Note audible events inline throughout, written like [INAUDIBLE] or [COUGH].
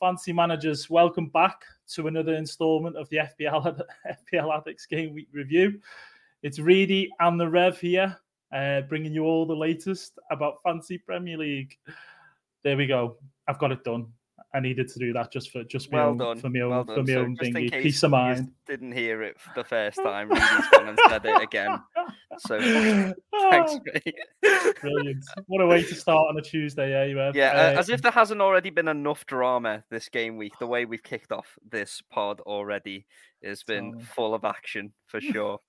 Fancy managers, welcome back to another installment of the FPL [LAUGHS] FPL Addicts Game Week Review. It's Reedy and the Rev here, uh, bringing you all the latest about Fancy Premier League. There we go. I've got it done. I needed to do that just for just well done. for my own well for my So own thingy. Peace of mind. Didn't hear it for the first time. Gone and said it again. So [LAUGHS] thanks, mate. Brilliant. What a way to start on a Tuesday, eh, Rev? Yeah, uh, as if there hasn't already been enough drama this game week. The way we've kicked off this pod already has been full of action for sure.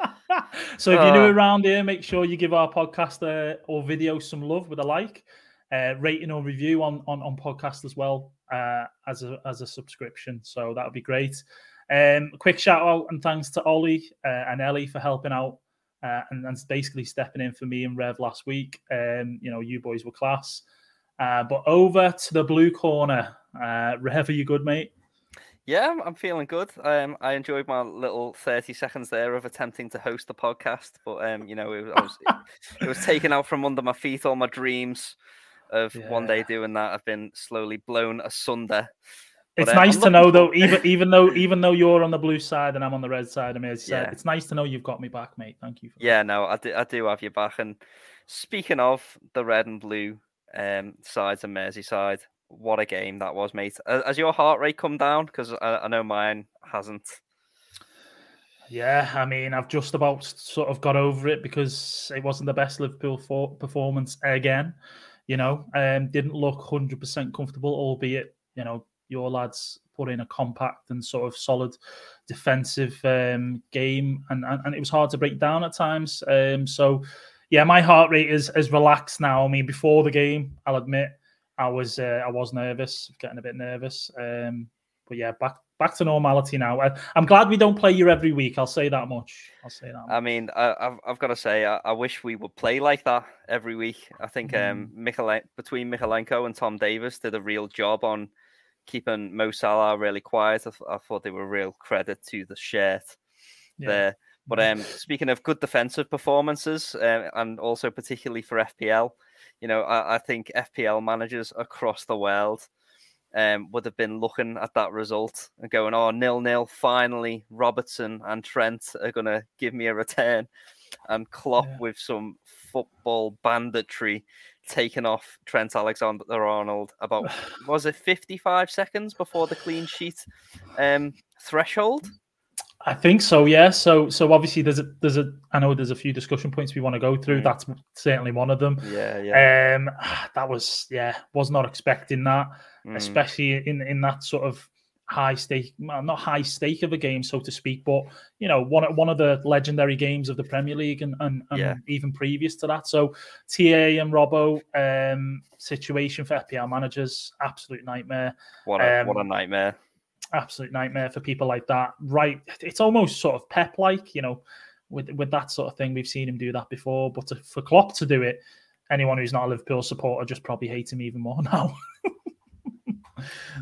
[LAUGHS] so if you're new Uh, around here, make sure you give our podcast uh, or video some love with a like, uh, rating or review on, on on podcast as well uh, as a as a subscription. So that would be great. Um, quick shout out and thanks to Ollie uh, and Ellie for helping out uh, and, and basically stepping in for me and Rev last week. Um, you know, you boys were class. Uh, but over to the blue corner. Uh, Rev, are you good, mate? Yeah, I'm- feeling good. Um, I enjoyed my little 30 seconds there of attempting to host the podcast, but um, you know, it was, was it was taken out from under my feet. All my dreams of one day doing that I've been slowly blown asunder. But, It's uh, I'm nice to know though, even even though even though you're on the blue side and I'm on the red side, I mean, as you said, Yeah. it's nice to know you've got me back, mate. Thank you. For that. Yeah, no, I do, I do have you back. And speaking of the red and blue um, sides and Merseyside, what a game that was, mate. Has your heart rate come down? Because I, I know mine hasn't. Yeah, I mean, I've just about sort of got over it because it wasn't the best Liverpool for- performance again. You know, um, didn't look hundred percent comfortable, albeit you know your lads put in a compact and sort of solid defensive um, game, and, and and it was hard to break down at times. Um, so, yeah, my heart rate is is relaxed now. I mean, before the game, I'll admit I was uh, I was nervous, getting a bit nervous. Um, but yeah, back back to normality now. I, I'm glad we don't play you every week. I'll say that much. I'll say that. I mean, I, I've, I've got to say, I, I wish we would play like that every week. I think um, Michele- between Mykolenko and Tom Davies did a real job on keeping Mo Salah really quiet. I, th- I thought they were real credit to the shirt Yeah. there. But um, speaking of good defensive performances, uh, and also particularly for FPL, you know, I, I think FPL managers across the world um, would have been looking at that result and going, "Oh, nil nil. Finally, Robertson and Trent are going to give me a return." And Klopp Yeah. with some football banditry, taking off Trent Alexander-Arnold about [SIGHS] was it 55 seconds before the clean sheet um, threshold? I think so. Yeah. So so obviously there's a there's a I know there's a few discussion points we want to go through. Mm. That's certainly one of them. Yeah, yeah. Um, [SIGHS] that was yeah, was not expecting that, Mm. especially in in that sort of high stake, not high stake of a game, so to speak, but you know, one of one of the legendary games of the Premier League and and, and Yeah. even previous to that. So TA and Robbo um situation for FPL managers, absolute nightmare What a what a um, nightmare. Absolute nightmare for people like that. Right, it's almost sort of Pep like, you know, with with that sort of thing. We've seen him do that before, but to, for Klopp to do it, anyone who's not a Liverpool supporter just probably hates him even more [LAUGHS] now.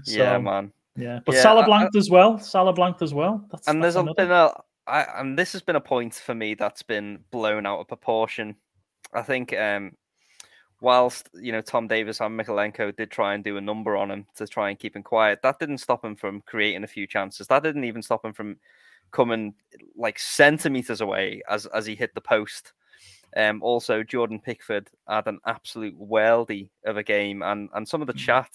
yeah, man. yeah. But Yeah, Salah I- I- blanked as well. Salah blanked as well. That's, and that's there's a, another- been a I, and this has been a point for me that's been blown out of proportion. I think um whilst you know Tom Davies and Mykolenko did try and do a number on him to try and keep him quiet, that didn't stop him from creating a few chances. That didn't even stop him from coming like centimeters away as as he hit the post. Um, also, Jordan Pickford had an absolute worldy of a game, and and some of the Mm. chat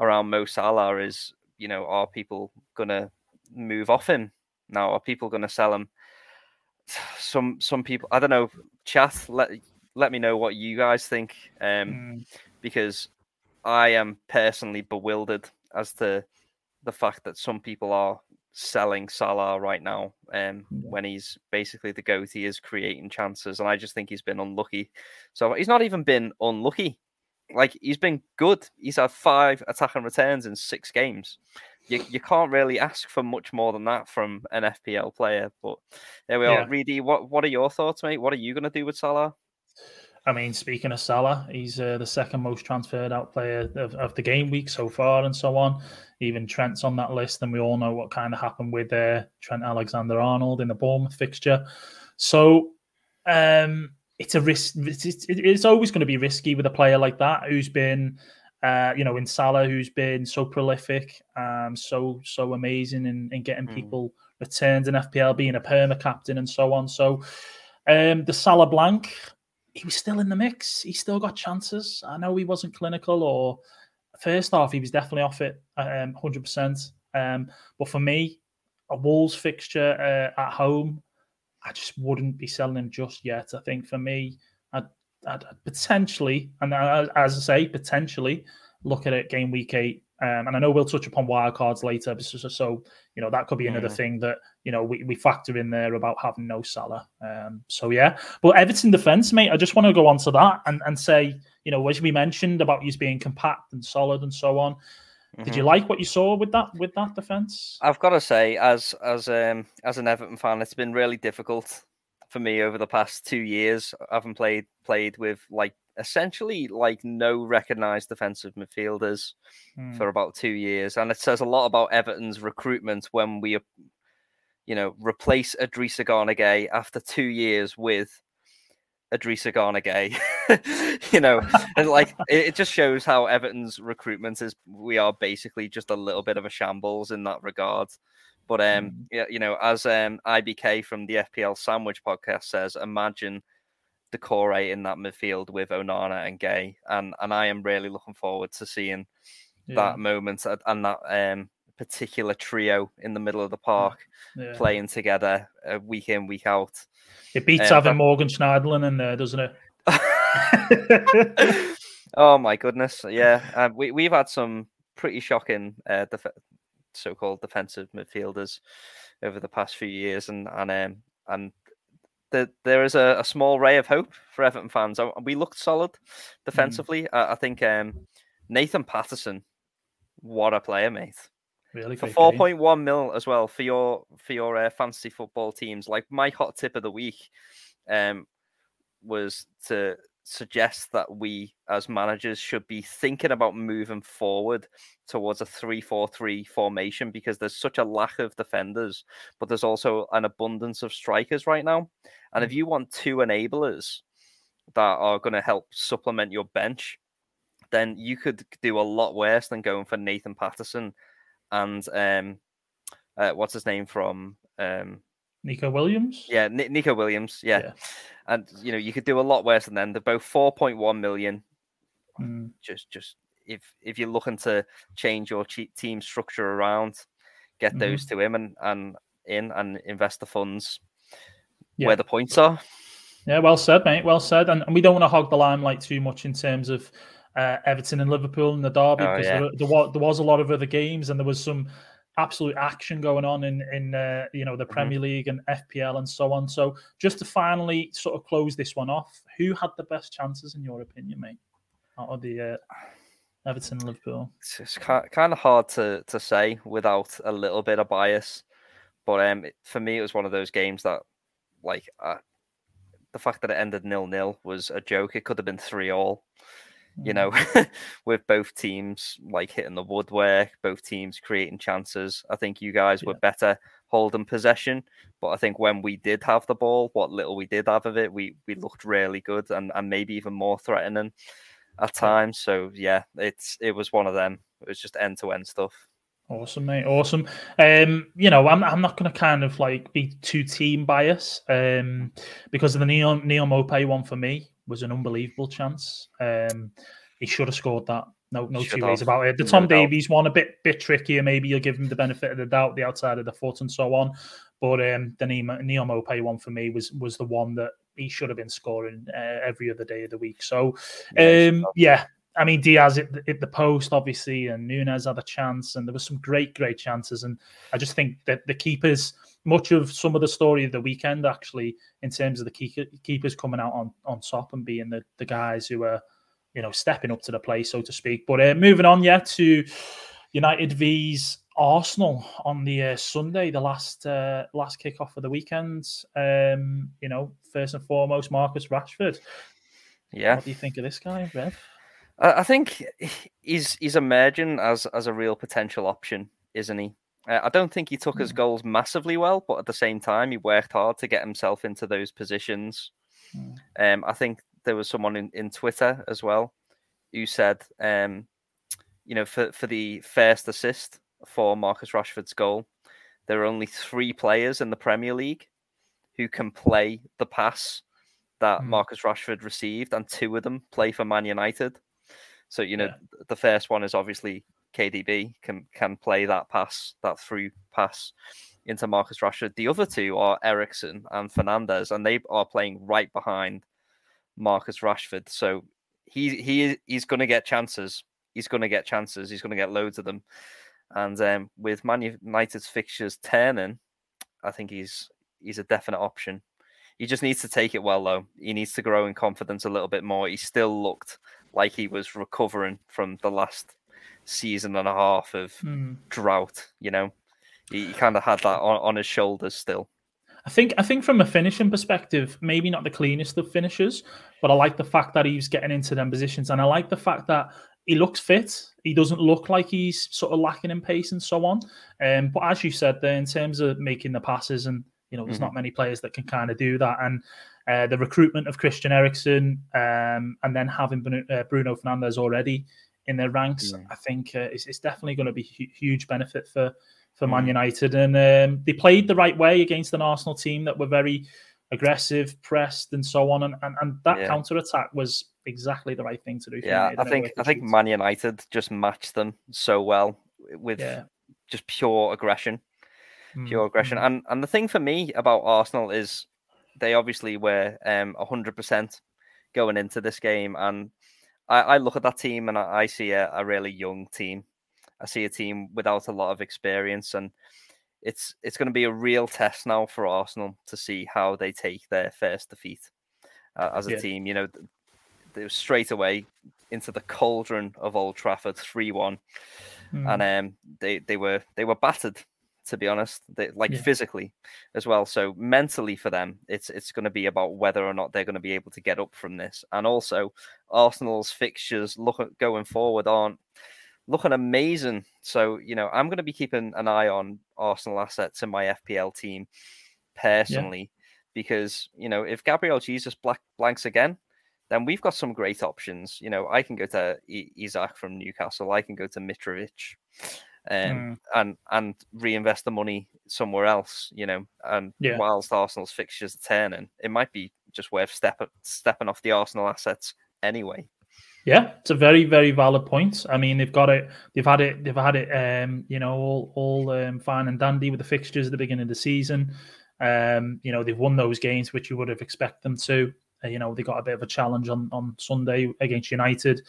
around Mo Salah is, you know, are people gonna move off him now? Are people gonna sell him? [SIGHS] Some some people, I don't know. Chat, let let me know what you guys think, um, Mm, because I am personally bewildered as to the fact that some people are selling Salah right now, um, when he's basically the goat, he is creating chances, and I just think he's been unlucky. So he's not even been unlucky. like he's been good. He's had five attacking returns in six games. You, you can't really ask for much more than that from an FPL player. But there we yeah. are. Reedy, what what are your thoughts, mate? What are you going to do with Salah? I mean, speaking of Salah, he's uh, the second most transferred out player of, of, the game week so far, and so on. Even Trent's on that list, and we all know what kind of happened with uh, Trent Alexander Arnold in the Bournemouth fixture. So um, it's a risk. It's, it's, always going to be risky with a player like that who's been, uh, you know, in Salah, who's been so prolific, um, so so amazing in, in getting mm. people returns in FPL, being a perma captain, and so on. So um, the Salah blank he was still in the mix. He still got chances. I know he wasn't clinical, or first off, he was definitely off it, um, hundred um, percent. Um, but for me, a Wolves fixture uh, at home, I just wouldn't be selling him just yet. I think for me, I'd, I'd potentially, and as I say, potentially look at it game week eight um, and I know we'll touch upon wildcards later, so, so, you know that could be another mm. thing that you know we, we factor in there about having no Salah. Um, so yeah, but Everton defense, mate, I just want to go on to that and, and say, you know, as we mentioned about you being compact and solid and so on. Mm-hmm. Did you mm-hmm. like what you saw with that with that defense? I've got to say, as as um as an Everton fan, it's been really difficult for me over the past two years. I haven't played played with like essentially like no recognized defensive midfielders mm. for about two years, and it says a lot about Everton's recruitment when we, you know, replace Idrissa Gana after two years with Idrissa Gana [LAUGHS] you know, and like [LAUGHS] it, just shows how Everton's recruitment is. We are basically just a little bit of a shambles in that regard. But um, mm. yeah, you know, as um IBK from the FPL Sandwich podcast says, imagine Doucouré in that midfield with Onana and Gueye, and and I am really looking forward to seeing yeah. that moment and that um, particular trio in the middle of the park yeah. playing together uh, week in week out. It beats uh, having. Morgan Schneiderlin in there, doesn't it? [LAUGHS] oh my goodness, yeah. Uh, we we've had some pretty shocking uh, def- so-called defensive midfielders over the past few years, and and um, and that there is a, a, small ray of hope for Everton fans. We looked solid mm. defensively. Mm. I, I, think um, Nathan Patterson, what a player, mate! Really, for four point one mil as well for your for your uh, fantasy football teams. Like my hot tip of the week, um, was to suggest that we as managers should be thinking about moving forward towards a 3-4-3 formation because there's such a lack of defenders but there's also an abundance of strikers right now and if you want two enablers that are going to help supplement your bench then you could do a lot worse than going for Nathan Patterson and um uh, what's his name from um Neco Williams. Yeah, N- Neco Williams. Yeah. yeah. and you know you could do a lot worse than them. They're both four point one million. Mm. Just, just if if you're looking to change your team structure around, get mm. those to him and and in and invest the funds yeah. where the points are. Yeah, well said, mate. Well said. And, and we don't want to hog the limelight too much in terms of uh, Everton and Liverpool and the derby oh, because yeah. there, there, was, there was a lot of other games and there was some absolute action going on in in uh, you know the mm-hmm. Premier League and FPL and so on. So just to finally sort of close this one off, who had the best chances in your opinion, mate, out of the uh, Everton Liverpool? It's kind of hard to to say without a little bit of bias, but um, for me it was one of those games that like uh, the fact that it ended nil nil was a joke. It could have been three all you know, mm. [LAUGHS] with both teams like hitting the woodwork, both teams creating chances. I think you guys yeah. were better holding possession, but I think when we did have the ball, what little we did have of it, we we looked really good and, and maybe even more threatening at times. So yeah, it's it was one of them. It was just end to end stuff. Awesome, mate. Awesome. Um, you know, I'm I'm not going to kind of like be too team bias, um, because of the Neil Neal Maupay one for me was an unbelievable chance. Um, he should have scored that. No, no two ways about it. The Tom no Davies one a bit bit trickier. Maybe you'll give him the benefit of the doubt, the outside of the foot and so on. But um, the Neal Maupay one for me was was the one that he should have been scoring uh, every other day of the week. So, um, yeah, I mean Diaz hit, hit, the post obviously, and Nunez had a chance, and there were some great, great chances. And I just think that the keepers much of some of the story of the weekend actually in terms of the keepers coming out on on top and being the, the guys who are you know, stepping up to the plate, so to speak. But uh, moving on, yeah, to United v's Arsenal on the uh, Sunday, the last uh, last kickoff of the weekend. Um, you know, first and foremost, Marcus Rashford. Yeah. What do you think of this guy, Rev? I think he's he's emerging as as a real potential option, isn't he? Uh, I don't think he took his hmm. goals massively well, but at the same time, he worked hard to get himself into those positions. Mm. Um, I think there was someone in, in Twitter as well who said, um, you know, for, for the first assist for Marcus Rashford's goal, there are only three players in the Premier League who can play the pass that mm. Marcus Rashford received, and two of them play for Man United. So, you know, yeah. the first one is obviously KDB can can play that pass, that through pass into Marcus Rashford. The other two are Eriksen and Fernandes, and they are playing right behind Marcus Rashford. So he he he's going to get chances. He's going to get chances. He's going to get loads of them. And um, with Man United's fixtures turning, I think he's he's a definite option. He just needs to take it well, though. He needs to grow in confidence a little bit more. He still looked like he was recovering from the last season and a half of mm. drought. You know, he, he kind of had that on, on his shoulders still. I think I think from a finishing perspective, maybe not the cleanest of finishers, but I like the fact that he's getting into them positions, and I like the fact that he looks fit. He doesn't look like he's sort of lacking in pace and so on. Um, but as you said there, in terms of making the passes, and you know, there's mm-hmm. not many players that can kind of do that. And uh, the recruitment of Christian Eriksen, um, and then having Bruno, uh, Bruno Fernandes already in their ranks, yeah. I think uh, it's, it's, definitely going to be a huge benefit for for Man mm. United. And um, they played the right way against an Arsenal team that were very aggressive, pressed, and so on. And and, and that yeah. counter attack was exactly the right thing to do. yeah, I think I think Man United just matched them so well with yeah. just pure aggression, pure mm. aggression. Mm. And and the thing for me about Arsenal is they obviously were um hundred percent going into this game, and I, I, look at that team and I, I see a, a really young team. I see a team without a lot of experience, and it's it's going to be a real test now for Arsenal to see how they take their first defeat uh, as a yeah. team. You know, they were straight away into the cauldron of Old Trafford, three one, mm. and um, they they were they were battered. To be honest, they, like yeah. physically as well. So mentally for them, it's it's going to be about whether or not they're going to be able to get up from this. And also, Arsenal's fixtures look at going forward aren't looking amazing. So, you know, I'm going to be keeping an eye on Arsenal assets in my FPL team personally, yeah. because, you know, if Gabriel Jesus black, blanks again, then we've got some great options. You know, I can go to Isak from Newcastle, I can go to Mitrovic. Um, mm. and and reinvest the money somewhere else, you know. And yeah. whilst Arsenal's fixtures are turning, it might be just worth step, stepping off the Arsenal assets anyway. Yeah, it's a very, very valid point. I mean, they've got it, they've had it, they've had it, um, you know, all, all um, fine and dandy with the fixtures at the beginning of the season. Um, you know, they've won those games, which you would have expected them to. Uh, you know, they got a bit of a challenge on, on Sunday against United,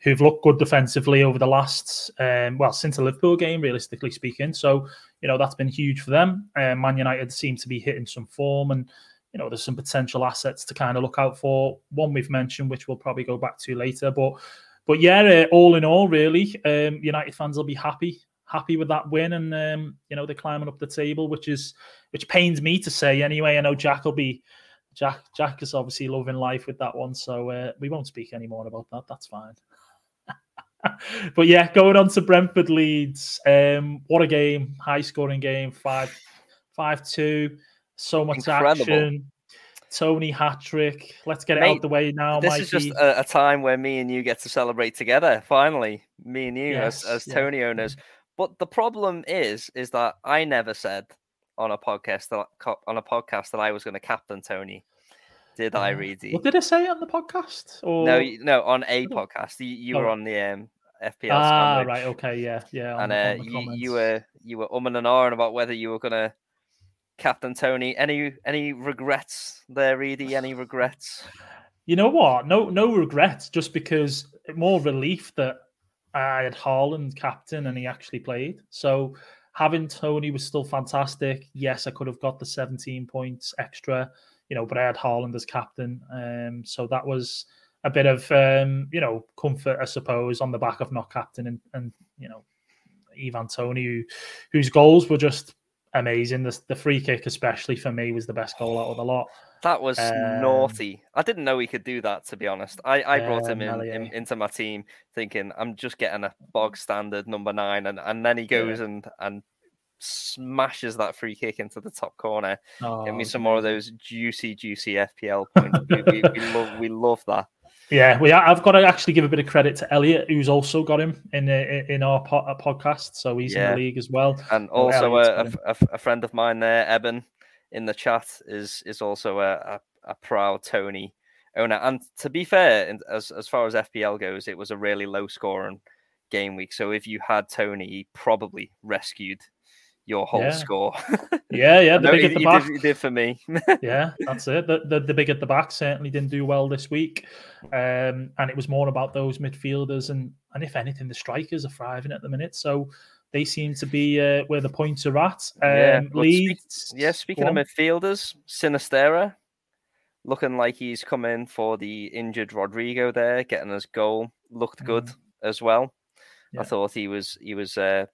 who've looked good defensively over the last, um, well, since the Liverpool game, realistically speaking. So, you know, that's been huge for them. Uh, Man United seem to be hitting some form and you know, there's some potential assets to kind of look out for. One we've mentioned, which we'll probably go back to later, but but yeah, uh, all in all, really, um, United fans will be happy happy with that win, and um, you know they're climbing up the table, which is which pains me to say anyway. I know Jack will be Jack. Jack is obviously loving life with that one, so uh, we won't speak any more about that. That's fine. [LAUGHS] but yeah, going on to Brentford Leeds. Um, what a game! High scoring game. Five five two. So much Incredible. action. Toney hat trick. Let's get it out the way now. This Mikey. is just a, a, time where me and you get to celebrate together. Finally, me and you yes, as, as yeah. Toney owners. But the problem is, is that I never said on a podcast that on a podcast that I was going to captain Toney. Did I, Reedy? What did I say on the podcast? Or... No, no, on a podcast. You, you oh. were on the um, FPL. Ah, right. Okay. Yeah. Yeah. and uh, you, you, were you were umming and ahhing about whether you were going to Captain Toney. Any any regrets there, Reedy? Any regrets? You know what? No, no regrets. Just because more relief that I had Haaland captain and he actually played. So having Toney was still fantastic. Yes, I could have got the 17 points extra, you know, but I had Haaland as captain. Um, so that was a bit of um, you know comfort, I suppose, on the back of not captain and, and you know Ivan Toney, who, whose goals were just amazing. The, the free kick, especially for me, was the best goal out of the lot. That was um, naughty. I didn't know he could do that, to be honest. I, I brought him in, in, into my team thinking I'm just getting a bog standard number nine, and, and then he goes yeah. and and smashes that free kick into the top corner. Oh, Give me some more of those juicy, juicy FPL points. we, we, we, [LAUGHS] love, we love that. Yeah, we. I've got to actually give a bit of credit to Elliot, who's also got him in uh, in our uh, podcast. So he's yeah. in the league as well. And also a, a, a, friend of mine there, Eben, in the chat is is also a, a, a proud Toney owner. And to be fair, as as far as FPL goes, it was a really low scoring game week. So if you had Toney, he probably rescued your whole yeah. score. [LAUGHS] yeah, yeah, the big at the back. Did, did, for me. [LAUGHS] yeah, that's it. The, the, the big at the back certainly didn't do well this week, um, and it was more about those midfielders and and if anything, the strikers are thriving at the minute. So they seem to be uh, where the points are at. Um, yeah, Leeds. Speak, yeah, speaking of midfielders, Sinisterra looking like he's coming for the injured Rodrigo there, getting his goal. Looked good mm. as well. Yeah. I thought he was he was uh,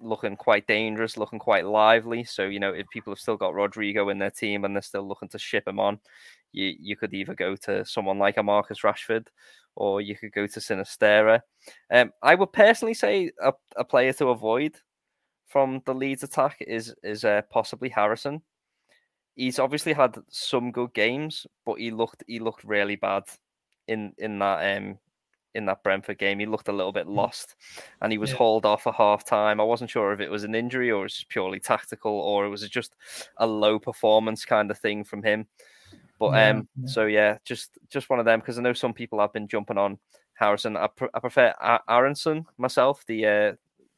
looking quite dangerous, looking quite lively. So you know, if people have still got Rodrigo in their team and they're still looking to ship him on, you you could either go to someone like a Marcus Rashford, or you could go to Sinisterra. Um, I would personally say a, a player to avoid from the Leeds attack is is uh, possibly Harrison. He's obviously had some good games, but he looked he looked really bad in in that um in that Brentford game. He looked a little bit hmm. lost and he was yeah. hauled off at half time. I wasn't sure if it was an injury or it was purely tactical or it was just a low performance kind of thing from him. But yeah, um, yeah. so yeah, just just one of them because I know some people have been jumping on Harrison. I, pr- I prefer Aaronson myself, the uh,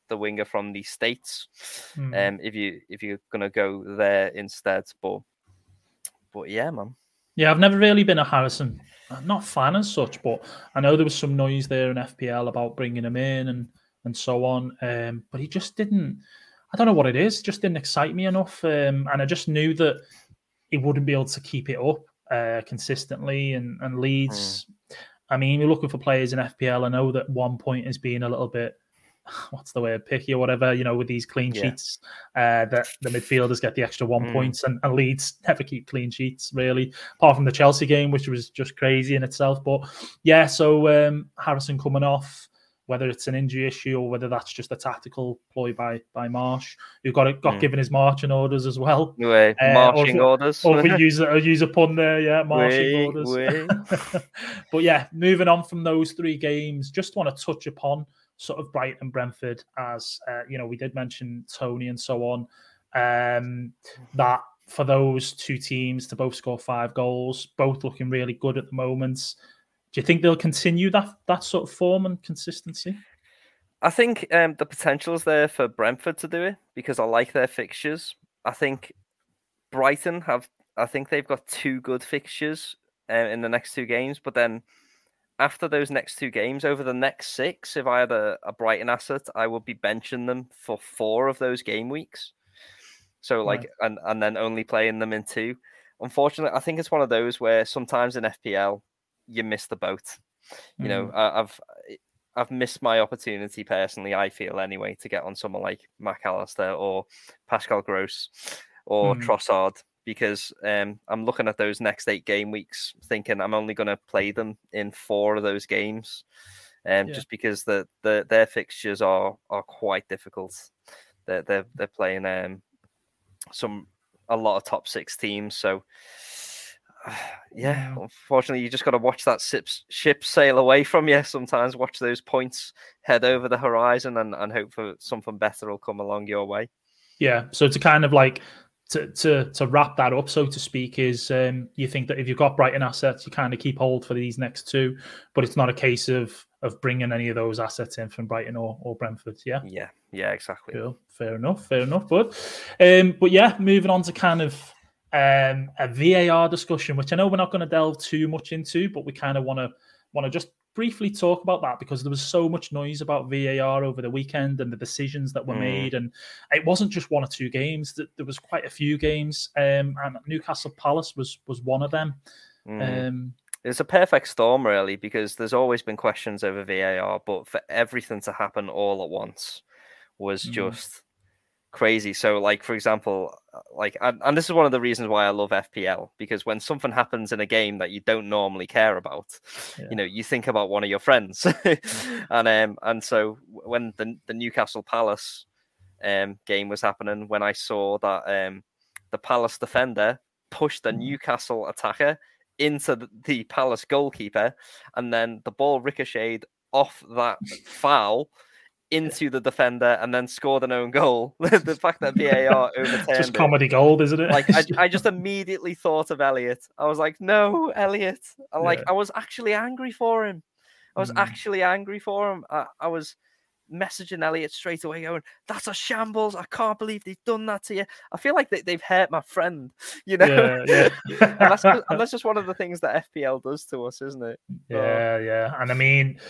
the winger from the states. Mm. Um, if you if you're gonna go there instead, but but yeah, man. Yeah, I've never really been a Harrison I'm not fan as such, but I know there was some noise there in FPL about bringing him in and and so on. Um, but he just didn't. I don't know what it is. Just didn't excite me enough, um, and I just knew that he wouldn't be able to keep it up uh, consistently. And and Leeds, mm. I mean, you're looking for players in FPL. I know that one point is being a little bit [SIGHS] what's the word picky or whatever you know with these clean yeah. sheets uh, that the midfielders get the extra one mm. points and, and Leeds [LAUGHS] never keep clean sheets really apart from the Chelsea game which was just crazy in itself but yeah so um, Harrison coming off whether it's an injury issue or whether that's just a tactical ploy by by Marsh, who got it, got mm. given his marching orders as well. Way, uh, marching or orders. Or we [LAUGHS] use a use a pun there, yeah, marching way, orders. [LAUGHS] But yeah, moving on from those three games, just want to touch upon sort of Brighton and Brentford, as uh, you know, we did mention Toney and so on. Um, that for those two teams to both score five goals, both looking really good at the moment. Do you think they'll continue that that sort of form and consistency? I think um, the potential is there for Brentford to do it because I like their fixtures. I think Brighton have. I think they've got two good fixtures uh, in the next two games, but then after those next two games, over the next six, if I had a, a Brighton asset, I would be benching them for four of those game weeks. So like, right. and and then only playing them in two. Unfortunately, I think it's one of those where sometimes in FPL you miss the boat. You mm. know, I, I've I've missed my opportunity personally. I feel anyway to get on someone like Mac Allister or Pascal Gross or mm. Trossard because um, I'm looking at those next eight game weeks, thinking I'm only going to play them in four of those games, um, yeah. just because the, the their fixtures are are quite difficult. They're they're, they're playing um, some a lot of top six teams, so. [SIGHS] yeah, unfortunately, you just got to watch that ship, ship sail away from you. Sometimes watch those points head over the horizon and, and hope for something better will come along your way. Yeah. So to kind of like to, to to wrap that up, so to speak, is um, you think that if you've got Brighton assets, you kind of keep hold for these next two, but it's not a case of of bringing any of those assets in from Brighton or, or Brentford. Yeah, yeah, yeah, exactly. Cool. Fair enough. Fair enough. But um, but yeah, moving on to kind of um, a VAR discussion, which I know we're not going to delve too much into, but we kind of want to want to just briefly talk about that because there was so much noise about VAR over the weekend and the decisions that were mm. made, and it wasn't just one or two games. There was quite a few games, um, and Newcastle Palace was was one of them. Mm. Um, it's a perfect storm, really, because there's always been questions over VAR, but for everything to happen all at once was mm. just crazy. So, like for example, uh, like and, and, this is one of the reasons why I love FPL because when something happens in a game that you don't normally care about, yeah. you know, you think about one of your friends, [LAUGHS] and um and so when the the Newcastle Palace um game was happening, when I saw that um the Palace defender pushed the mm. Newcastle attacker into the, the Palace goalkeeper, and then the ball ricocheted off that foul into the defender and then scored an own goal. [LAUGHS] the fact that VAR [LAUGHS] overturned just comedy it, gold, isn't it? like I, [LAUGHS] I, just immediately thought of Elliot. I was like, no, Elliot. I like yeah. I was actually angry for him. I was mm. actually angry for him. I, I was messaging Elliot straight away, going, "That's a shambles! I can't believe they've done that to you." I feel like they, have hurt my friend, [LAUGHS] you know. Yeah, yeah. [LAUGHS] and, that's, and, that's, just one of the things that FPL does to us, isn't it? [LAUGHS] Yeah, oh. yeah. And I mean,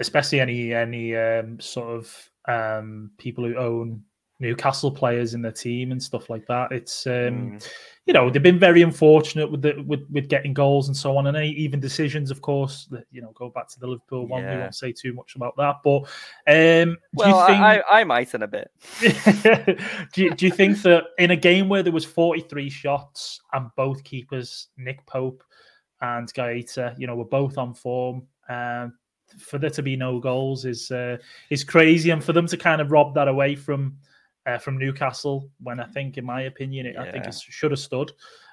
especially any any um, sort of um, people who own Newcastle players in their team and stuff like that. It's um, mm you know they've been very unfortunate with the with, with getting goals and so on, and even decisions, of course. That you know go back to the Liverpool one. We won't say too much about that, but um, well, think... I, I might in a bit. [LAUGHS] do, you, do you think that in a game where there was forty three shots and both keepers, Nick Pope and Guaita, you know, were both on form. Um, for there to be no goals is uh, is crazy, and for them to kind of rob that away from uh, from Newcastle when I think, in my opinion, it, yeah. I think it should have stood.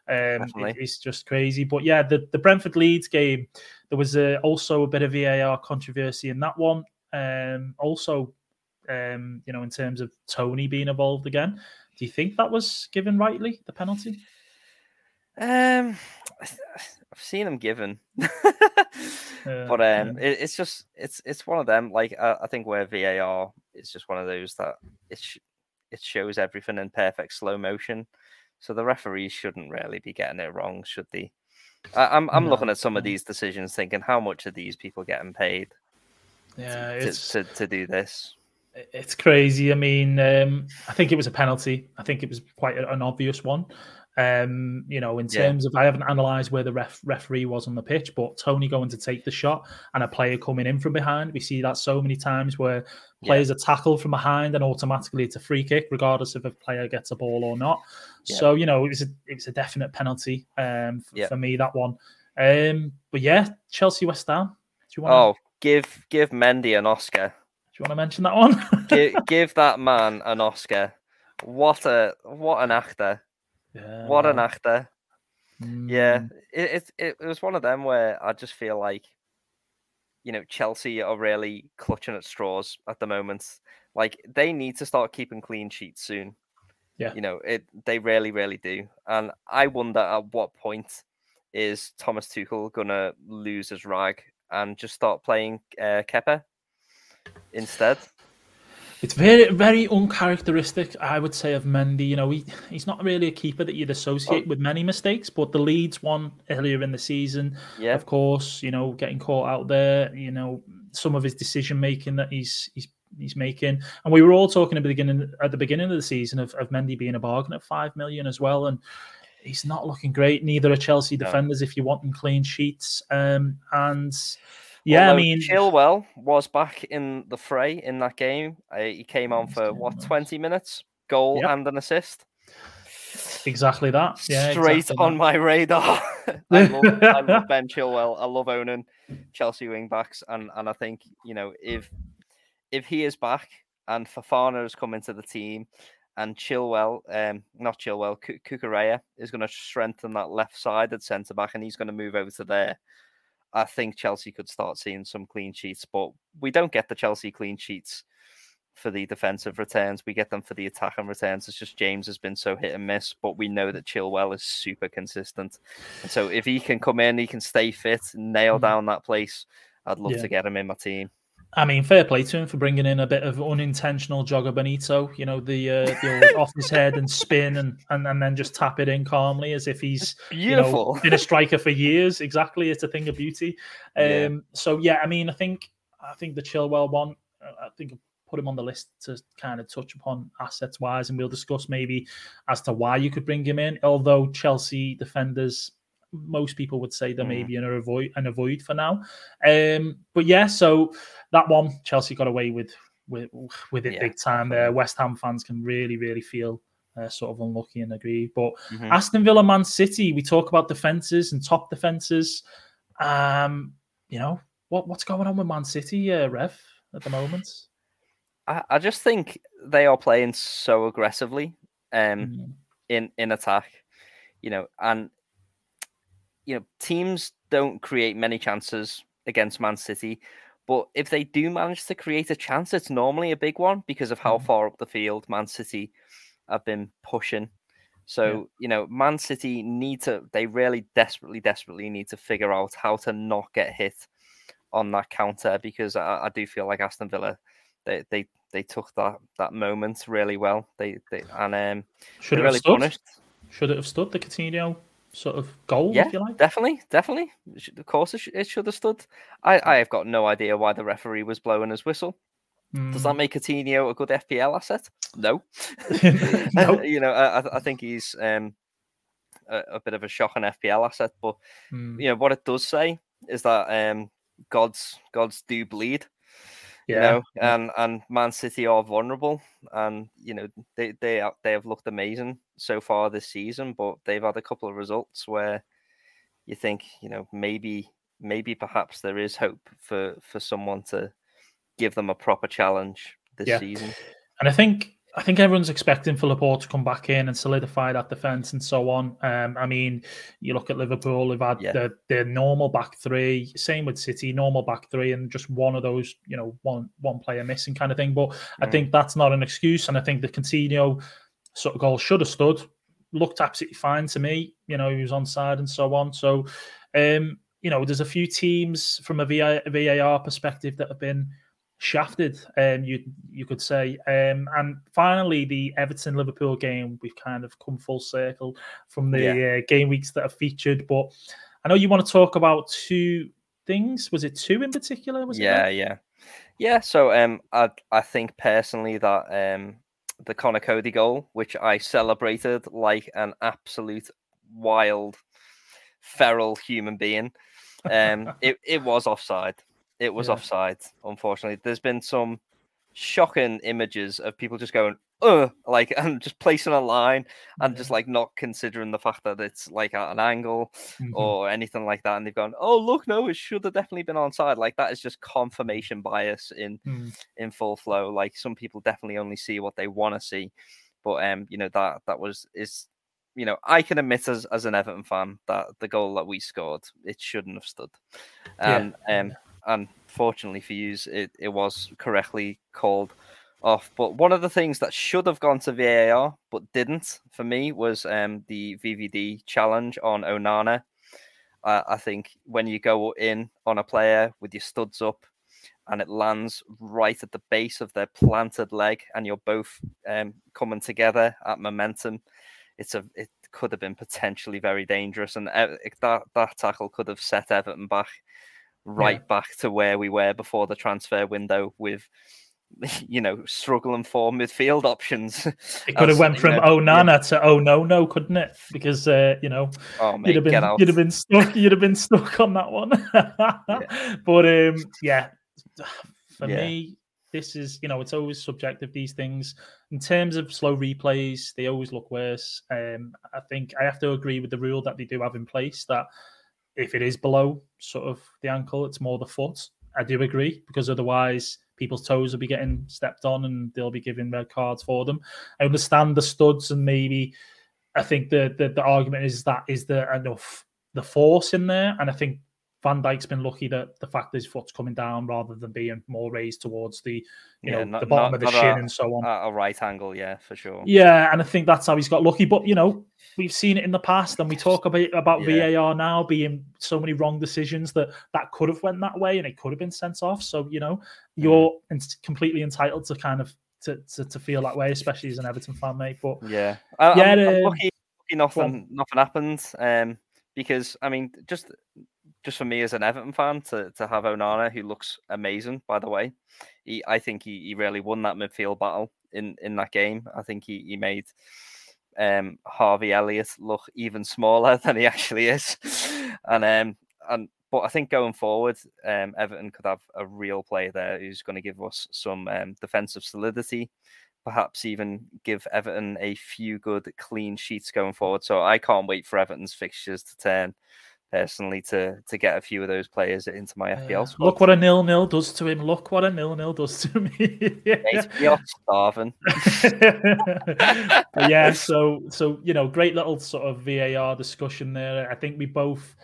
Um, it, it's just crazy. But yeah, the, the Brentford Leeds game, there was uh, also a bit of VAR controversy in that one. Um, also, um, you know, in terms of Toney being involved again, do you think that was given rightly, the penalty? Um, I've seen them given, [LAUGHS] uh, but um, yeah. it, it's just it's it's one of them. Like I, I think where VAR is just one of those that it's it shows everything in perfect slow motion. So the referees shouldn't really be getting it wrong, should they? I, am I'm, I'm no. looking at some of these decisions, thinking how much are these people getting paid? Yeah, to, to, to, do this. It's crazy. I mean, um, I think it was a penalty. I think it was quite an obvious one. Um, you know, in terms yeah. of I haven't analysed where the ref, referee was on the pitch, but Toney going to take the shot and a player coming in from behind. We see that so many times where players yeah. are tackled from behind and automatically it's a free kick, regardless if a player gets a ball or not. Yeah. So you know, it was a it was a definite penalty um, for, for me that one. Um, but yeah, Chelsea West Ham. Do you want? Oh, give give Mendy an Oscar. Do you want to mention that one? [LAUGHS] give, give that man an Oscar. What a what an actor. Yeah. What an actor. Mm. Yeah, it, it it was one of them where I just feel like, you know, Chelsea are really clutching at straws at the moment. Like they need to start keeping clean sheets soon. Yeah, you know, it they really, really do. And I wonder at what point is Thomas Tuchel gonna lose his rag and just start playing uh, Kepa instead? It's very, very uncharacteristic, I would say, of Mendy. You know, he, he's not really a keeper that you'd associate oh. with many mistakes, but the Leeds one earlier in the season, yeah. of course, you know, getting caught out there, you know, some of his decision making that he's he's he's making. And we were all talking at the beginning at the beginning of the season of, of Mendy being a bargain at five million as well. And he's not looking great. Neither are Chelsea defenders no. if you want them clean sheets. Um, and yeah, Although I mean, Chilwell was back in the fray in that game. Uh, he came on for what twenty minutes, goal yep. and an assist. Exactly that. Yeah, straight exactly on that. my radar. [LAUGHS] I, love, I love [LAUGHS] Ben Chilwell. I love owning Chelsea wing backs, and and I think you know if if he is back and Fofana has come into the team, and Chilwell, um, not Chilwell, Cucurella is going to strengthen that left side at centre back, and he's going to move over to there. I think Chelsea could start seeing some clean sheets, but we don't get the Chelsea clean sheets for the defensive returns. We get them for the attacking returns. It's just James has been so hit and miss, but we know that Chilwell is super consistent. And so if he can come in, he can stay fit, nail mm-hmm. down that place. I'd love yeah. to get him in my team. I mean, fair play to him for bringing in a bit of unintentional Joga Bonito. You know, the uh, the [LAUGHS] off his head and spin and, and and then just tap it in calmly as if he's beautiful. You know, been a striker for years. Exactly, it's a thing of beauty. Um, yeah. So yeah, I mean, I think I think the Chilwell one. I think put him on the list to kind of touch upon assets wise, and we'll discuss maybe as to why you could bring him in. Although Chelsea defenders most people would say they're Mm. maybe an avoid an avoid for now. Um, but yeah, so that one Chelsea got away with with with it Yeah, big time there. West Ham fans can really really feel uh, sort of unlucky and agree. But Mhm. Aston Villa, Man City, we talk about defenses and top defenses. Um, you know what what's going on with Man City, uh, Rev, at the moment? I, I just think they are playing so aggressively um, Mm, in in attack, you know, and you know teams don't create many chances against Man City, but if they do manage to create a chance, it's normally a big one because of how Mhm. far up the field Man City have been pushing. So you know, Man City need to. They really desperately, desperately need to figure out how to not get hit on that counter because I, I do feel like Aston Villa, they they they took that that moment really well. They they and um Should have really stood? punished. Should it have stood the Coutinho sort of goal, Yeah, if you like? definitely, definitely. It Of course, it, sh- it should have stood. I I have got no idea why the referee was blowing his whistle. Does that Mm. make Coutinho a good FPL asset? No. [LAUGHS] No. [LAUGHS] you know, I I- I think he's um a, a bit of a shocking FPL asset, but Mm. you know what it does say is that um gods gods do bleed. Yeah. you know, and and Man City are vulnerable, and you know they they are, they have looked amazing so far this season, but they've had a couple of results where you think you know maybe maybe perhaps there is hope for for someone to give them a proper challenge this Yeah. season. And I think I think everyone's expecting for Laporte to come back in and solidify that defense and so on. Um, I mean, you look at Liverpool; they've had Yeah. the their normal back three. Same with City, normal back three, and just one of those, you know, one one player missing kind of thing. But I Mm. think that's not an excuse, and I think the Coutinho sort of goal should have stood. Looked absolutely fine to me. You know, he was on side and so on. So, um, you know, there's a few teams from a VAR perspective that have been shafted, um, you you could say. Um, and finally, the Everton Liverpool game, we've kind of come full circle from the uh, game weeks that are featured. But I know you want to talk about two things. Was it two in particular? Was yeah, it? yeah, yeah. So um, I I think personally that um the Conor Coady goal, which I celebrated like an absolute wild, feral human being, um, [LAUGHS] it it was offside. It was Yeah. offside. Unfortunately, there's been some shocking images of people just going, "uh," like [LAUGHS] and just placing a line and just like not considering the fact that it's like at an angle Mhm. or anything like that, and they've gone, "Oh, look, no, it should have definitely been onside." Like that is just confirmation bias in Mm. in full flow. Like some people definitely only see what they want to see, but um, you know that that was is, you know, I can admit as as an Everton fan that the goal that we scored it shouldn't have stood, Yeah, and um, and fortunately for you, it it was correctly called off. But one of the things that should have gone to VAR but didn't for me was um the VVD challenge on Onana. I think when you go in on a player with your studs up and it lands right at the base of their planted leg and you're both um, coming together at momentum, it's a it could have been potentially very dangerous and uh, that that tackle could have set Everton back right back to where we were before the transfer window with [LAUGHS] you know struggling for midfield options. [LAUGHS] It could have went you from know, oh yeah. nana to oh no no, couldn't it? Because uh, you know Oh you'd have been you'd have been stuck [LAUGHS] you'd have been stuck on that one. But um, yeah, [SIGHS] for Yeah. me, this is you know it's always subjective. These things in terms of slow replays, they always look worse. Um, I think I have to agree with the rule that they do have in place that if it is below sort of the ankle, it's more the foot. I do agree because otherwise people's toes will be getting stepped on and they'll be giving red cards for them. I understand the studs and maybe I think the the, the argument is that is there enough the force in there, and I think Van Dijk's been lucky that the fact that his foot's coming down rather than being more raised towards the you Yeah, know not- the bottom not- of the shin a- and so on. At a right angle, yeah, for sure. Yeah, and I think that's how he's got lucky. But you know, we've seen it in the past, and we talk about about Yeah. VAR now being so many wrong decisions that that could have went that way, and it could have been sent off. So you know, you're en- completely entitled to kind of to, to, to feel that way, especially as an Everton fan, mate. But Yeah, I, Yeah, I'm, I'm um, lucky, lucky nothing nothing happened. Um, because I mean, just just for me as an Everton fan to to have Onana, who looks amazing, by the way, he I think he, he really won that midfield battle in in that game. I think he he made um, Harvey Elliott look even smaller [LAUGHS] than he actually is, and um, and but I think going forward, um, Everton could have a real player there who's going to give us some um, defensive solidity, perhaps even give Everton a few good clean sheets going forward. So I can't wait for Everton's fixtures to turn personally to to get a few of those players into my FPL squad. Look what a nil nil does to him. Look what a nil nil does to me. Mate, you're starving. [LAUGHS] yeah, so so you know, great little sort of VAR discussion there. I think we both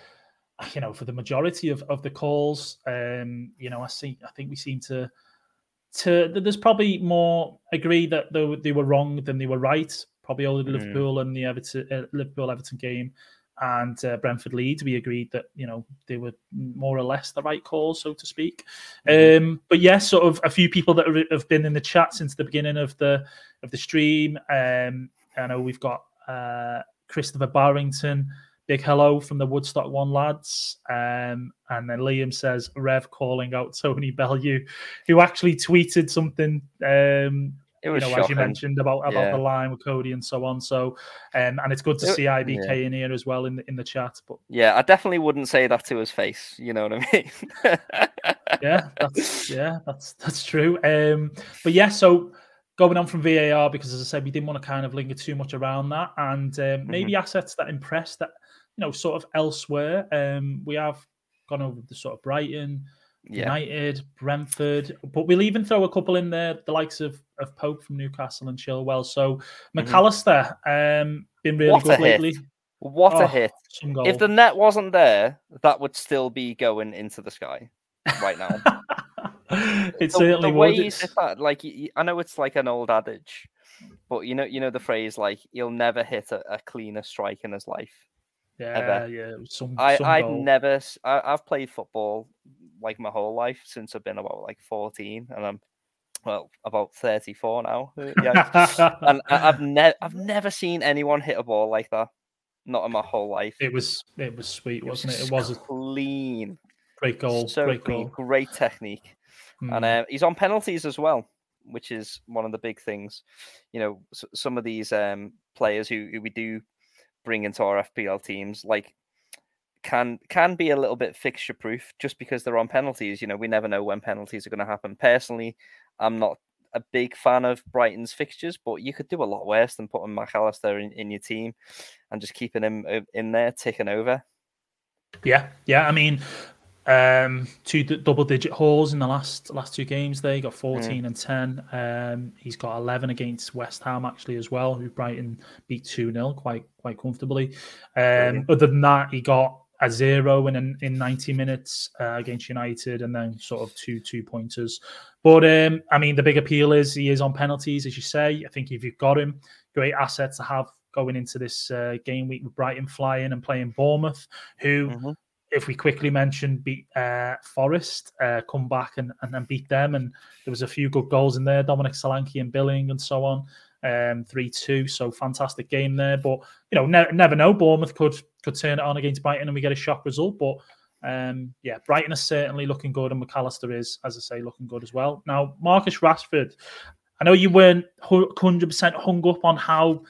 you know, for the majority of, of the calls, um, you know, I see, I think we seem to, to there's probably more agree that they, they were wrong than they were right. Probably only the mm. Liverpool and the Everton, uh, Liverpool Everton game and uh, Brentford Leeds, we agreed that you know they were more or less the right call, so to speak. Mm-hmm. Um, but yes, yeah, sort of a few people that have been in the chat since the beginning of the of the stream. Um, I know we've got uh, Christopher Barrington big hello from the Woodstock One lads. Um, and then Liam says, Rev calling out Tony Bellew, who actually tweeted something. Um, it was you know, shocking. as you mentioned about about yeah. the line with Coady and so on. So, um, and it's good to see IBK yeah. in here as well in the in the chat. But yeah, I definitely wouldn't say that to his face. You know what I mean? yeah, that's yeah, that's that's true. Um, but yeah, so going on from VAR because, as I said, we didn't want to kind of linger too much around that, and um, maybe mm-hmm. assets that impressed that you know, sort of elsewhere. Um, we have gone over the sort of Brighton, yeah. United, Brentford, but we'll even throw a couple in there, the likes of, of Pope from Newcastle and Chilwell. So Mac Allister, mm-hmm. um, been really what good lately. Hit. What oh, a hit! If the net wasn't there, that would still be going into the sky right now. [LAUGHS] it the, certainly the would. That, like I know it's like an old adage, but you know, you know the phrase like he'll never hit a, a cleaner strike in his life. Yeah, ever. yeah. Some, I, some I've goal. never. I, I've played football like my whole life since I've been about like fourteen, and I'm well about thirty four now. Uh, yeah, and I've [LAUGHS] never, I've never seen anyone hit a ball like that. Not in my whole life. It was, it was sweet, wasn't it? It was clean. Great goal. So great clean, goal. great technique, mm. and uh, he's on penalties as well which is one of the big things. You know, some of these um, players who, who, we do bring into our FPL teams, like can can be a little bit fixture proof just because they're on penalties. You know, we never know when penalties are going to happen. Personally, I'm not a big fan of Brighton's fixtures, but you could do a lot worse than putting Mac Allister in, in your team and just keeping him uh, in there ticking over. Yeah, yeah. I mean, um, two d- double digit hauls in the last last two games. There, he got mm. fourteen mm. and ten. Um, he's got eleven against West Ham actually as well, who Brighton beat two 0 quite quite comfortably. Um, other than that, he got a zero in in ninety minutes uh, against United, and then sort of two two pointers. But um, I mean, the big appeal is he is on penalties, as you say. I think if you've got him, great asset to have going into this uh, game week with Brighton flying and playing Bournemouth, who. Mm-hmm if we quickly mention beat uh, Forest, uh, come back and, and, and beat them, and there was a few good goals in there. Dominic Solanke and Billing and so on, um, three two. So fantastic game there. But you know, ne- never know. Bournemouth could could turn it on against Brighton and we get a shock result. But um, yeah, Brighton is certainly looking good, and Mac Allister is, as I say, looking good as well. Now, Marcus Rashford, I know you weren't hundred percent hung up on how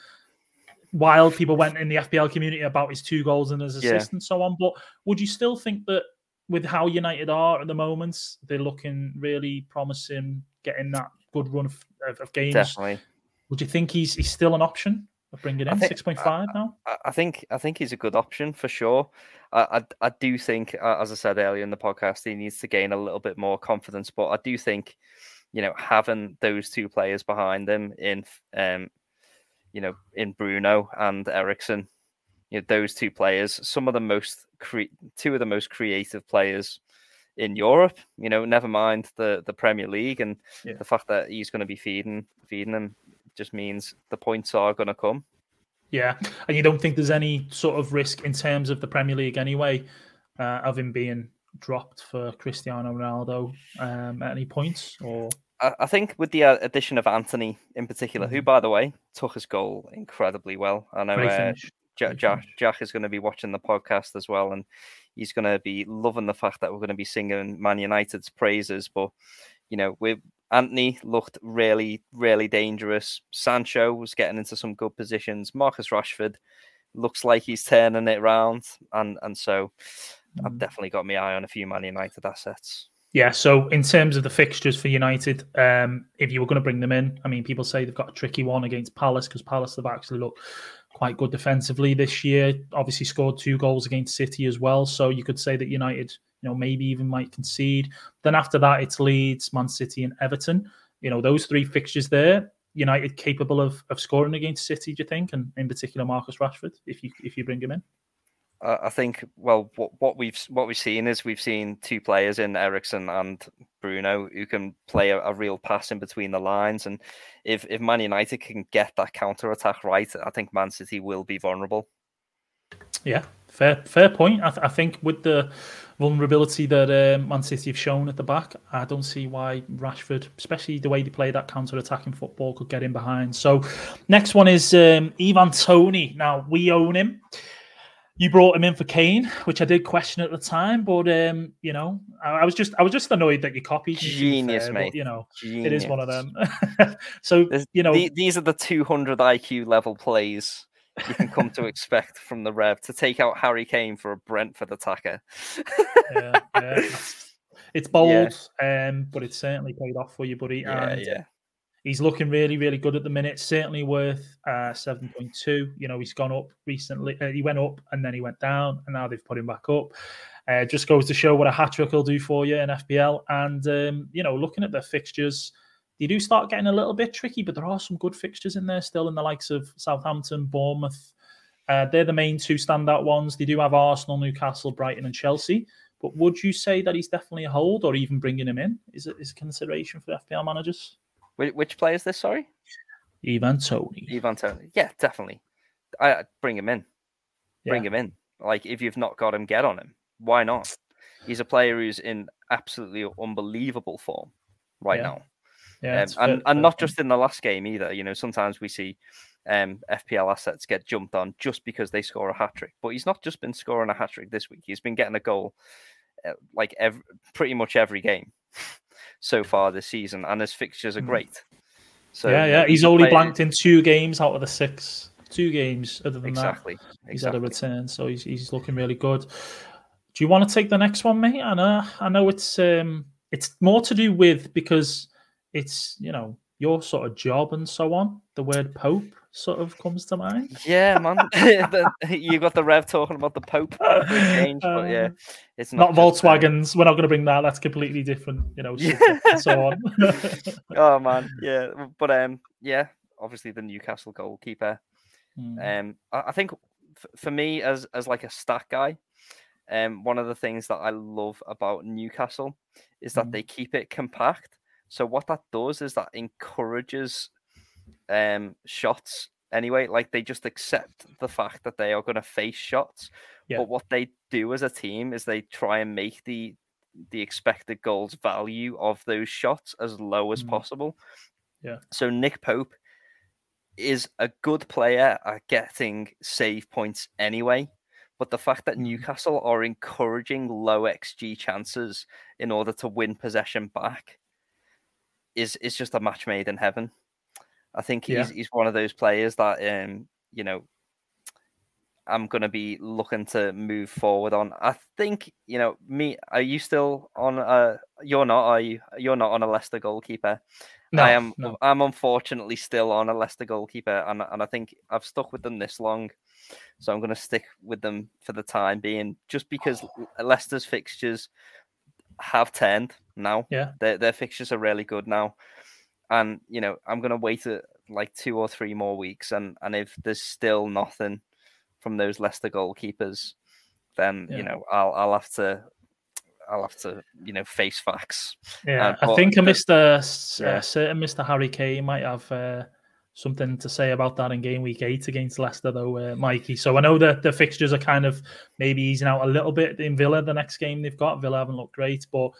wild people went in the FPL community about his two goals and his assist yeah. and so on. But would you still think that with how United are at the moment, they're looking really promising, getting that good run of, of, of games? Definitely. Would you think he's he's still an option? Of bringing in six point five now. I, I, think I think he's a good option for sure. I, I, I do think, as I said earlier in the podcast, he needs to gain a little bit more confidence. But I do think, you know, having those two players behind them in um, you know, in Bruno and Eriksen, you know, those two players, some of the most cre- two of the most creative players in Europe. You know, never mind the the Premier League and yeah. the fact that he's going to be feeding feeding them just means the points are going to come. Yeah, and you don't think there's any sort of risk in terms of the Premier League anyway uh, of him being dropped for Cristiano Ronaldo um, at any points or I think with the uh, addition of Antony in particular, mm-hmm. who, by the way, took his goal incredibly well. I know uh, Jack, Jack, Jack, is going to be watching the podcast as well, and he's going to be loving the fact that we're going to be singing Man United's praises. But you know, we Antony looked really, really dangerous. Sancho was getting into some good positions. Marcus Rashford looks like he's turning it around, and and so I've Mm. definitely got my eye on a few Man United assets. Yeah, so in terms of the fixtures for United, um, if you were going to bring them in, I mean, people say they've got a tricky one against Palace because Palace have actually looked quite good defensively this year. Obviously, scored two goals against City as well. So you could say that United, you know, maybe even might concede. Then after that, it's Leeds, Man City, and Everton. You know, those three fixtures there, United capable of of scoring against City. Do you think, and in particular Marcus Rashford, if you if you bring him in? Uh, I think well, what, what we've what we've seen is we've seen two players in Eriksen and Bruno who can play a, a, real pass in between the lines, and if if Man United can get that counter attack right, I think Man City will be vulnerable. Yeah, fair fair point. I, th- I think with the vulnerability that um, Man City have shown at the back, I don't see why Rashford, especially the way they play that counter attacking football, could get in behind. So, next one is um, Ivan Toney. Now we own him you brought him in for Kane, which I did question at the time, but um, you know, I, I, was just I was just annoyed that you copied. Genius, fair, mate. But, you know, Genius. it is one of them. [LAUGHS] so There's, you know, the, these are the 200 IQ level plays you can come to [LAUGHS] expect from the Rev to take out Harry Kane for a Brentford attacker. yeah, yeah. [LAUGHS] It's bold, yeah. um, but it certainly paid off for you, buddy. Yeah, and yeah. He's looking really, really good at the minute. Certainly worth uh, seven point two. You know, he's gone up recently. Uh, he went up and then he went down, and now they've put him back up. Uh, just goes to show what a hat trick will do for you in FPL. And um, you know, looking at the fixtures, they do start getting a little bit tricky, but there are some good fixtures in there still. In the likes of Southampton, Bournemouth, uh, they're the main two standout ones. They do have Arsenal, Newcastle, Brighton, and Chelsea. But would you say that he's definitely a hold, or even bringing him in is it is a consideration for FPL managers? Which, which player is this? Sorry, Ivan Toney. Ivan Toney. Yeah, definitely. I bring him in. Bring Yeah. him in. Like if you've not got him, get on him. Why not? He's a player who's in absolutely unbelievable form right Yeah. now. Yeah, Um, and and not just in the last game either. You know, sometimes we see um, FPL assets get jumped on just because they score a hat trick. But he's not just been scoring a hat trick this week. He's been getting a goal uh, like every, pretty much every game [LAUGHS] so far this season, and his fixtures are Mm. great. So yeah, yeah. He's only blanked in two games out of the six. Two games. Other than exactly. that, he's had a return, so he's he's looking really good. Do you want to take the next one, mate? I know, I know it's um, it's more to do with because it's you know your sort of job and so on. The word Pope sort of comes to mind. Yeah, man. [LAUGHS] [LAUGHS] You got the Rev talking about the Pope change, but yeah, Um, it's Not, not, just, uh, Volkswagens. We're not going to bring that. That's completely different. You know, Yeah. subject and so on. [LAUGHS] oh man, yeah. But um, yeah, obviously the Newcastle goalkeeper. Mm. Um, I, I think f- for me as as like a stat guy, um, one of the things that I love about Newcastle is that Mm. they keep it compact. So what that does is that encourages um shots anyway. Like they just accept the fact that they are going to face shots. Yeah. But what they do as a team is they try and make the the expected goals value of those shots as low as Mm. possible. Yeah. So Nick Pope is a good player at getting save points anyway. But the fact that Mm. Newcastle are encouraging low XG chances in order to win possession back is is just a match made in heaven. I think Yeah. he's he's one of those players that um you know I'm gonna be looking to move forward on. I think you know me. Are you still on? Uh, you're not. Are you? You're not on a Leicester goalkeeper. No, I am. no. I'm unfortunately still on a Leicester goalkeeper, and and I think I've stuck with them this long, so I'm going to stick with them for the time being, just because [SIGHS] Le- Leicester's fixtures have turned now. Yeah. Their their fixtures are really good now, and you know I'm going to wait a, like two or three more weeks, and and if there's still nothing from those Leicester goalkeepers, then Yeah. you know I'll I'll have to. I'll have to, you know, face facts. Yeah, Uh, I think a Mr. S- yeah. Uh, certain Mr. Harry Kane might have uh, something to say about that in game week eight against Leicester, though, uh, Mikey. So I know that the fixtures are kind of maybe easing out a little bit in Villa. The next game they've got, Villa haven't looked great, but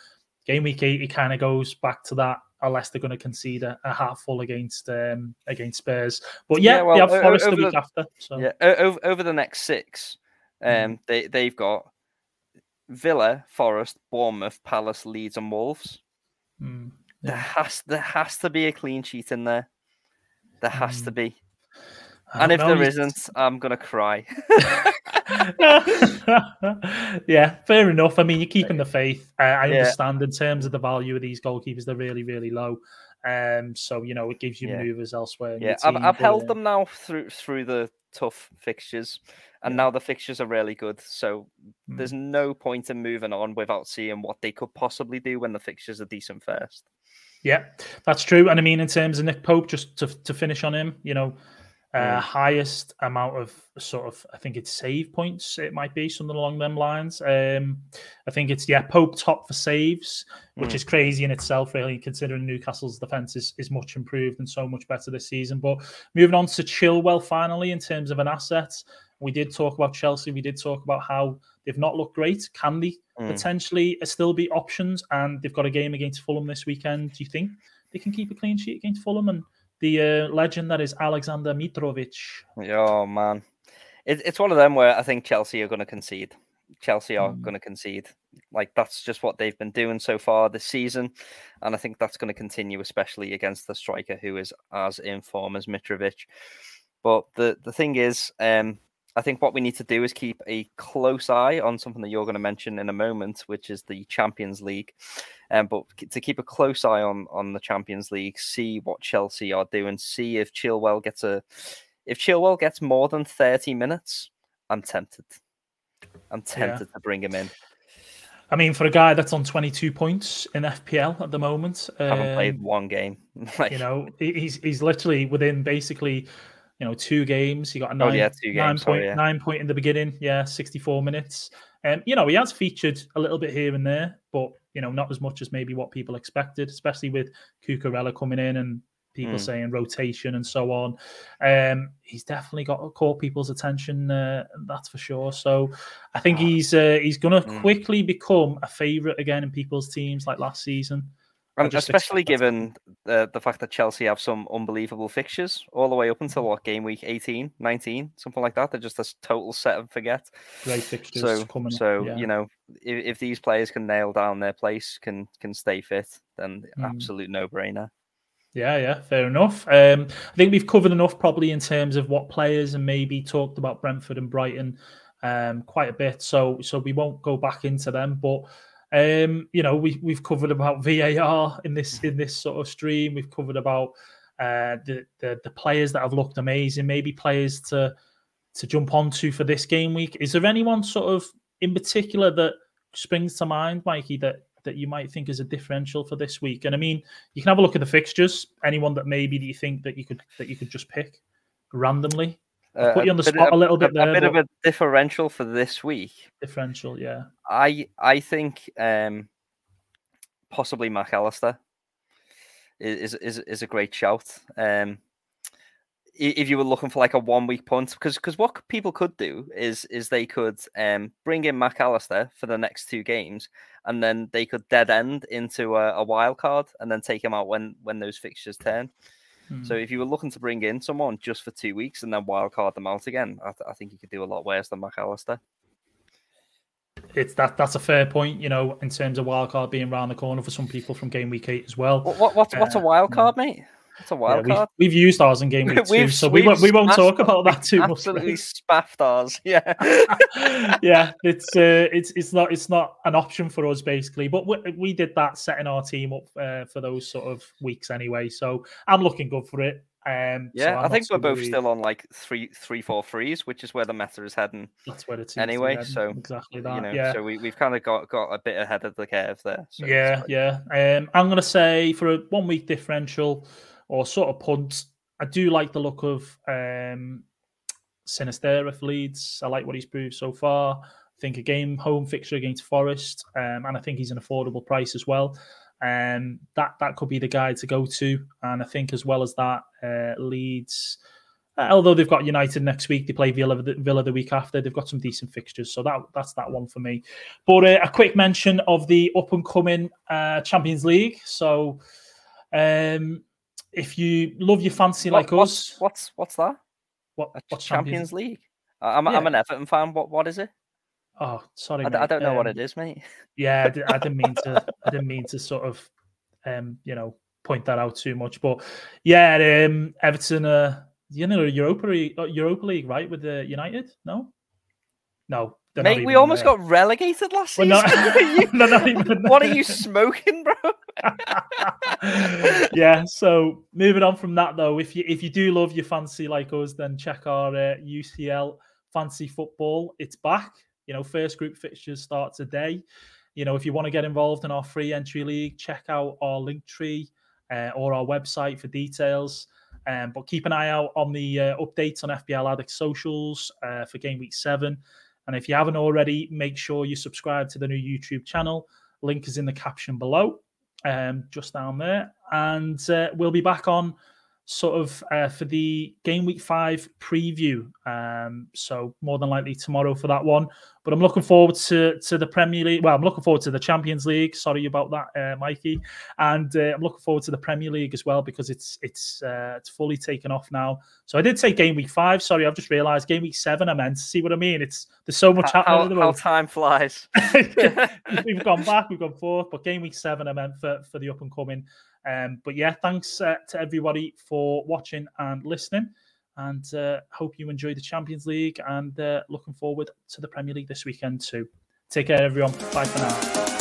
game week eight it kind of goes back to that. Are going to concede a, a full against um, against Spurs? But yeah, Yeah, well, they have Forest the week the- after. So Yeah, over over the next six, um, Mhm. they they've got Villa, Forest, Bournemouth, Palace, Leeds, and Wolves. mm, There has there has to be a clean sheet in there. There has to Mm. be. And if know, there isn't, [LAUGHS] I'm gonna cry. [LAUGHS] yeah, fair enough. I mean, you're keeping the faith. I, I Yeah. understand in terms of the value of these goalkeepers; they're really, really low. Um, so you know, it gives you Yeah. elsewhere. yeah, your I've, I've but, held uh, them now through through the tough fixtures, and Yeah. now the fixtures are really good. So mm. there's no point in moving on without seeing what they could possibly do when the fixtures are decent first. Yeah, that's true. And I mean, in terms of Nick Pope, just to, to finish on him, you know, uh, Mm. highest amount of sort of, I think it's save points, it might be something along them lines. Um, I think it's, yeah, Pope top for saves, which Mm. is crazy in itself, really, considering Newcastle's defense is, is much improved and so much better this season. But moving on to Chilwell finally, in terms of an asset, we did talk about Chelsea, we did talk about how they've not looked great. Can they Mm. potentially still be options, and they've got a game against Fulham this weekend. Do you think they can keep a clean sheet against Fulham and the uh, legend that is Alexander Mitrovic? Oh man, it, it's one of them where I think Chelsea are going to concede. Chelsea are Mm. going to concede. Like that's just what they've been doing so far this season, and I think that's going to continue, especially against the striker who is as in form as Mitrovic. But the the thing is, um, I think what we need to do is keep a close eye on something that you're going to mention in a moment, which is the Champions League. Um, but to keep a close eye on on the Champions League, see what Chelsea are doing, see if Chilwell gets a if Chilwell gets more than 30 minutes, I'm tempted. I'm Yeah. tempted to bring him in. I mean, for a guy that's on 22 points in FPL at the moment, haven't played um, one game. [LAUGHS] you know, he's he's literally within basically, you know, two games. He got a Oh, nine, yeah, two nine games, sorry, point yeah. nine point in the beginning. Yeah, 64 minutes. Um, you know, he has featured a little bit here and there, but you know, not as much as maybe what people expected, especially with Cucurella coming in and people Mm. saying rotation and so on. Um, he's definitely got caught people's attention, uh, that's for sure. So I think Ah. he's uh, he's going to Mm. quickly become a favourite again in people's teams like last season. And especially expect that to given the, the fact that Chelsea have some unbelievable fixtures all the way up until what game week 18, 19, something like that. They're just a total set and forget. Great fixtures So, coming. so yeah. you know, if, if these players can nail down their place, can can stay fit, then Mm. absolute no brainer. Yeah, yeah, fair enough. Um, I think we've covered enough probably in terms of what players and maybe talked about Brentford and Brighton um, quite a bit. So, so we won't go back into them. But um, you know, we we've covered about VAR in this in this sort of stream. We've covered about uh, the, the the players that have looked amazing. Maybe players to to jump onto for this game week. Is there anyone sort of in particular that springs to mind, Mikey, that that you might think is a differential for this week? And I mean, you can have a look at the fixtures. Anyone that maybe that you think that you could that you could just pick randomly. I'll put you on the spot a little bit there, A bit of a differential for this week. Differential, yeah. I I think um, possibly Mac Allister is is is a great shout. Um, if you were looking for like a one week punt, because because what people could do is is they could um, bring in Mac Allister for the next two games, and then they could dead end into a, a wild card, and then take him out when when those fixtures turn. So if you were looking to bring in someone just for two weeks and then wild card them out again, I, th- I think you could do a lot worse than Mac Allister. it's that that's a fair point, you know, in terms of wildcard being around the corner for some people from game week eight as well. What, what what's what's a Uh, wild card, mate? What's a Yeah, wild we've, we've used ours in game [LAUGHS] week two, so we won't we won't talk [LAUGHS] about that too much. Absolutely spaffed ours. [LAUGHS] Yeah. yeah, it's uh, it's it's not it's not an option for us basically, but we, we did that setting our team up uh, for those sort of weeks anyway. So I'm looking good for it. Um, Yeah, I'm I think we're both worried. still on like three, three, four threes, which is where the meta is heading That's where it's anyway. So exactly that. you know, yeah, so we we've kind of got got a bit ahead of the curve there. So yeah, yeah. Um, I'm gonna say for a one week differential or sort of punt, I do like the look of um, Sinisterra for Leeds. I like what he's proved so far. I think a game home fixture against Forest, um, and I think he's an affordable price as well. Um, that that could be the guy to go to, and I think as well as that, uh, Leeds. uh, although they've got United next week, they play Villa the, Villa the week after. They've got some decent fixtures, so that that's that one for me. But uh, a quick mention of the up and coming uh, Champions League. So, um, if you love your fancy What- like what's, us, what's what's that? what, what's Champions, League? I- I'm I'm an Everton fan. What what is it? Oh, sorry, I, mate. don't know what Um, it is, mate. Yeah, I, di- I didn't mean to. [LAUGHS] I didn't mean to sort of um, you know, point that out too much. But yeah, um, Everton, uh, you know, Europa Europa League, right, with the United? No, no. Mate, we almost got relegated last season. [LAUGHS] [LAUGHS] Not, you, what are you smoking, bro? [LAUGHS] yeah. So moving on from that, though, if you if you do love your fancy like us, then check our uh, UCL fancy football. It's back. You know, first group fixtures start today. You know, if you want to get involved in our free entry league, check out our link tree uh, or our website for details. Um, but keep an eye out on the uh, updates on FPL Addict socials uh, for game week seven. And if you haven't already, make sure you subscribe to the new YouTube channel. Link is in the caption below, um, just down there. And uh, we'll be back on sort of uh, for the game week five preview. Um, so more than likely tomorrow for that one. But I'm looking forward to to the Premier League. Well, I'm looking forward to the Champions League. Sorry about that, uh, Mikey. And uh, I'm looking forward to the Premier League as well because it's it's uh, it's fully taken off now. So I did say game week five. Sorry, I've just realised game week seven. I meant. See what I mean? It's there's so much how, happening. How, how time flies. [LAUGHS] [LAUGHS] we've gone back. We've gone forth. But game week seven, I meant for for the up and coming. Um, but yeah, thanks uh, to everybody for watching and listening. And uh, hope you enjoy the Champions League and uh, looking forward to the Premier League this weekend too. Take care, everyone. Bye for now.